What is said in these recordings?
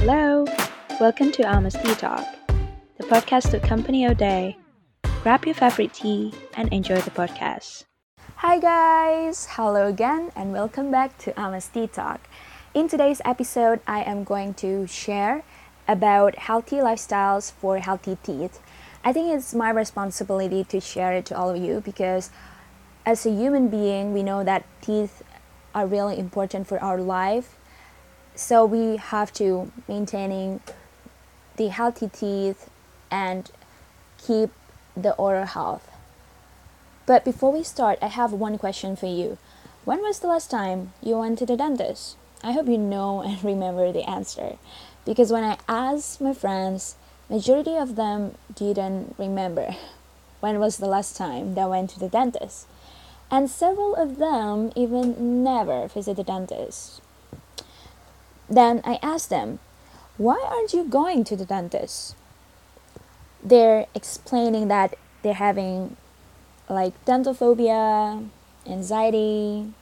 Hello, welcome to Alma's Tea Talk, the podcast to accompany your day. Grab your favorite tea and enjoy the podcast. Hi guys, hello again, and welcome back to Alma's Tea Talk. In today's episode, I am going to share about healthy lifestyles for healthy teeth. I think it's my responsibility to share it to all of you because as a human being, we know that teeth are really important for our life. So we have to maintaining the healthy teeth and keep the oral health. But before we start, I have one question for you. When was the last time you went to the dentist? I hope you know and remember the answer because when I asked my friends, majority of them didn't remember when was the last time they went to the dentist. And several of them even never visit the dentist. Then I asked them, why aren't you going to the dentist? They're explaining that they're having like dental phobia, anxiety,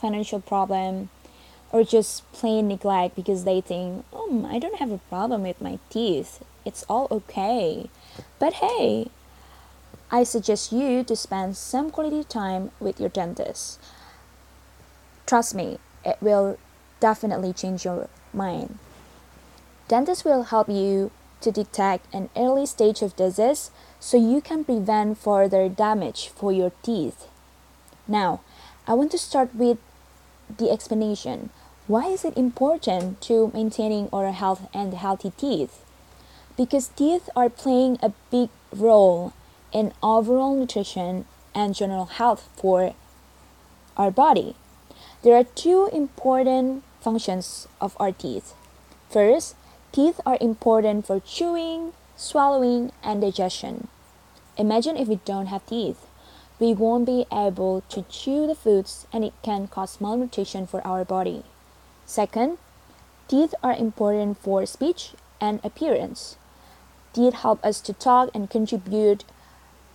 financial problem, or just plain neglect because they think, oh, I don't have a problem with my teeth. It's all okay. But hey, I suggest you to spend some quality time with your dentist. Trust me, it will definitely change your mind. Dentists will help you to detect an early stage of disease so you can prevent further damage for your teeth. Now, I want to start with the explanation why is it important to maintaining oral health and healthy teeth? Because teeth are playing a big role in overall nutrition and general health for our body. There are two important functions of our teeth. First, teeth are important for chewing, swallowing, and digestion. Imagine if we don't have teeth. We won't be able to chew the foods and it can cause malnutrition for our body. Second, teeth are important for speech and appearance. Teeth help us to talk and contribute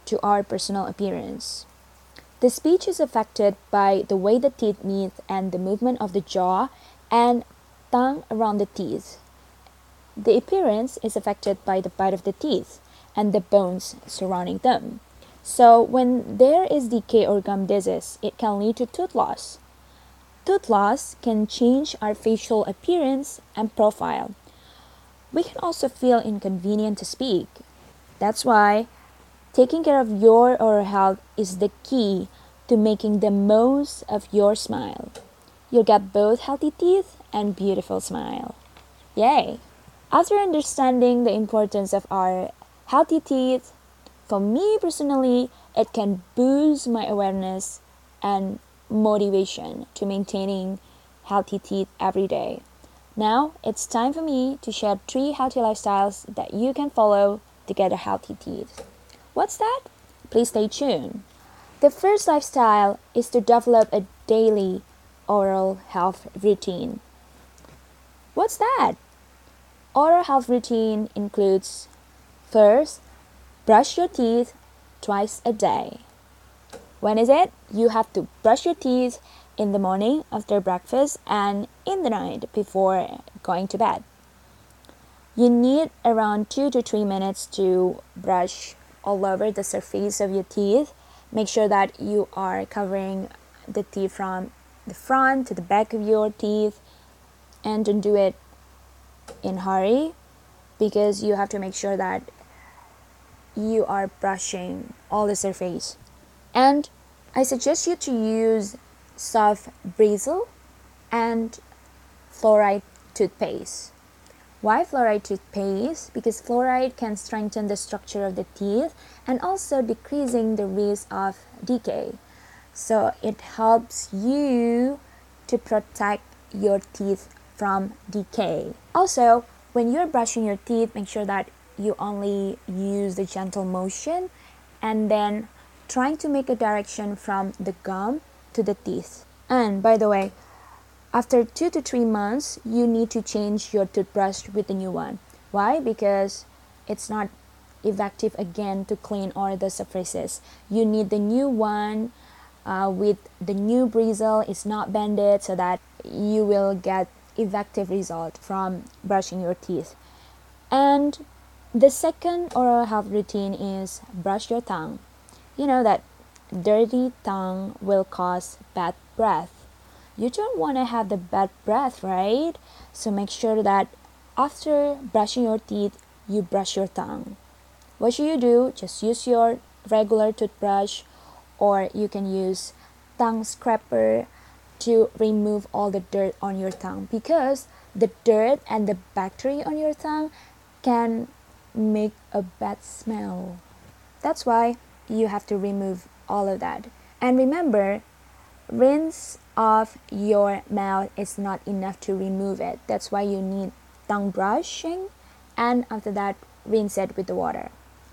to our personal appearance. The speech is affected by the way the teeth meet and the movement of the jaw and tongue around the teeth. The appearance is affected by the bite of the teeth and the bones surrounding them. So, when there is decay or gum disease, it can lead to tooth loss. Tooth loss can change our facial appearance and profile. We can also feel inconvenient to speak. That's why taking care of your oral health is the key to making the most of your smile. You'll get both healthy teeth and beautiful smile. Yay! After understanding the importance of our healthy teeth, for me personally, it can boost my awareness and motivation to maintaining healthy teeth every day. Now it's time for me to share three healthy lifestyles that you can follow to get a healthy teeth. What's that? Please stay tuned. The first lifestyle is to develop a daily oral health routine. What's that? Oral health routine includes first, brush your teeth twice a day. When is it? You have to brush your teeth in the morning after breakfast and in the night before going to bed. You need around 2 to 3 minutes to brush all over the surface of your teeth. Make sure that you are covering the teeth from the front to the back of your teeth and don't do it in hurry because you have to make sure that you are brushing all the surface and I suggest you to use soft bristle and fluoride toothpaste. Why fluoride toothpaste? Because fluoride can strengthen the structure of the teeth and also decreasing the risk of decay. So it helps you to protect your teeth from decay. Also, when you're brushing your teeth, make sure that you only use the gentle motion and then trying to make a direction from the gum to the teeth. And by the way, after two to three months, you need to change your toothbrush with a new one. Why? Because it's not effective again to clean all the surfaces. You need the new one uh, with the new bristle. It's not bended so that you will get effective result from brushing your teeth. And the second oral health routine is brush your tongue. You know that dirty tongue will cause bad breath. You don't want to have the bad breath, right? So make sure that after brushing your teeth, you brush your tongue. What should you do? Just use your regular toothbrush or you can use tongue scraper to remove all the dirt on your tongue because the dirt and the bacteria on your tongue can make a bad smell. That's why you have to remove all of that. And remember, rinse off your mouth is not enough to remove it. That's why you need tongue brushing and after that rinse it with the water.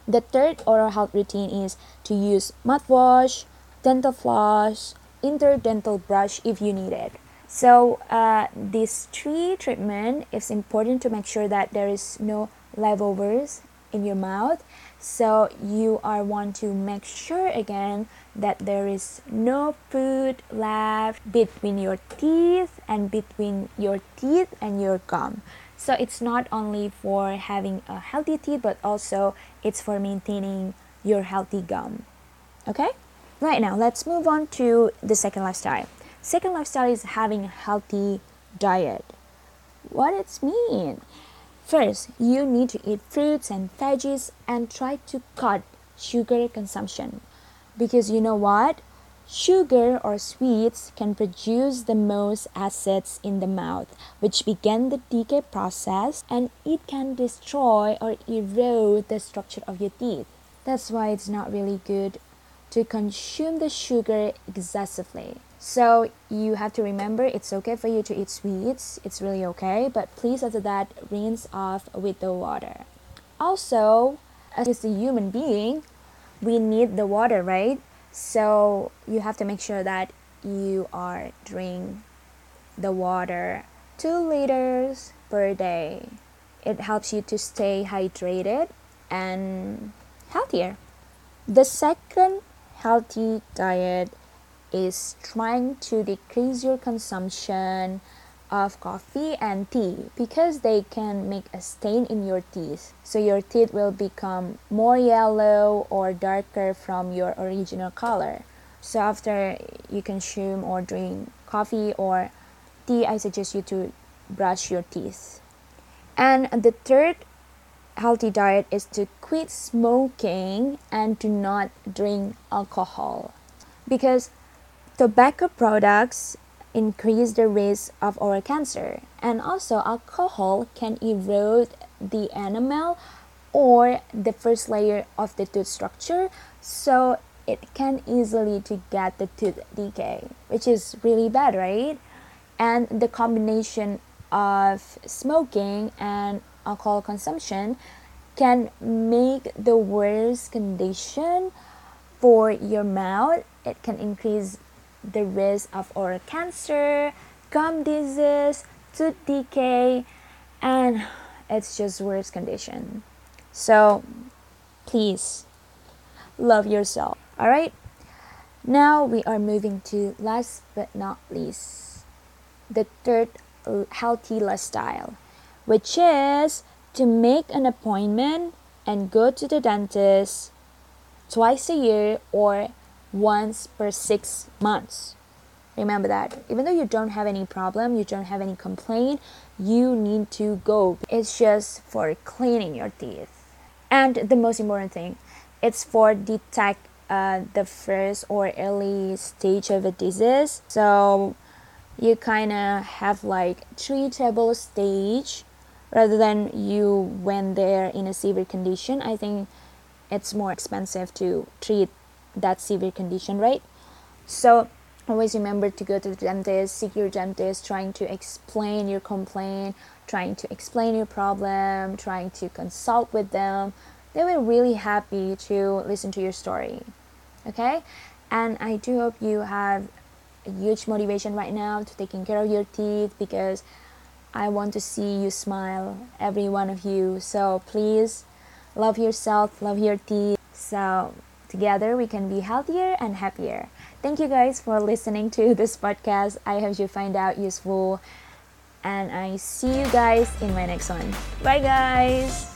The third oral health routine is to use mouthwash, dental floss, interdental brush if you need it. So uh, these three treatment is important to make sure that there is no leftovers in your mouth. So you are want to make sure again that there is no food left between your teeth and between your teeth and your gum. So it's not only for having a healthy teeth but also it's for maintaining your healthy gum. Okay? Right now, let's move on to the second lifestyle. Second lifestyle is having a healthy diet. What it's mean? First, you need to eat fruits and veggies and try to cut sugar consumption. Because you know what? Sugar or sweets can produce the most acids in the mouth, which begin the decay process and it can destroy or erode the structure of your teeth. That's why it's not really good to consume the sugar excessively. So you have to remember it's okay for you to eat sweets, it's really okay, but please after that rinse off with the water. Also, as a human being, we need the water, right? So you have to make sure that you are drink the water 2 liters per day. It helps you to stay hydrated and healthier. The second healthy diet is trying to decrease your consumption of coffee and tea because they can make a stain in your teeth. So your teeth will become more yellow or darker from your original color. So after you consume or drink coffee or tea, I suggest you to brush your teeth. And the third healthy diet is to quit smoking and do not drink alcohol because tobacco products increase the risk of oral cancer and also alcohol can erode the enamel or the first layer of the tooth structure so it can easily to get the tooth decay which is really bad right and the combination of smoking and alcohol consumption can make the worst condition for your mouth. It can increase the risk of oral cancer, gum disease, tooth decay, and it's just worst condition. So please love yourself. All right. Now we are moving to last but not least the third healthy lifestyle which is to make an appointment and go to the dentist twice a year or once per six months. Remember that. Even though you don't have any problem, you don't have any complaint, you need to go. It's just for cleaning your teeth. And the most important thing, it's for detect uh, the first or early stage of a disease. So you kind of have like treatable stage rather than you when they're in a severe condition i think it's more expensive to treat that severe condition right so always remember to go to the dentist seek your dentist trying to explain your complaint trying to explain your problem trying to consult with them they will really happy to listen to your story okay and i do hope you have a huge motivation right now to taking care of your teeth because I want to see you smile, every one of you. So please love yourself, love your teeth. So together we can be healthier and happier. Thank you guys for listening to this podcast. I hope you find out useful. and I see you guys in my next one. Bye, guys.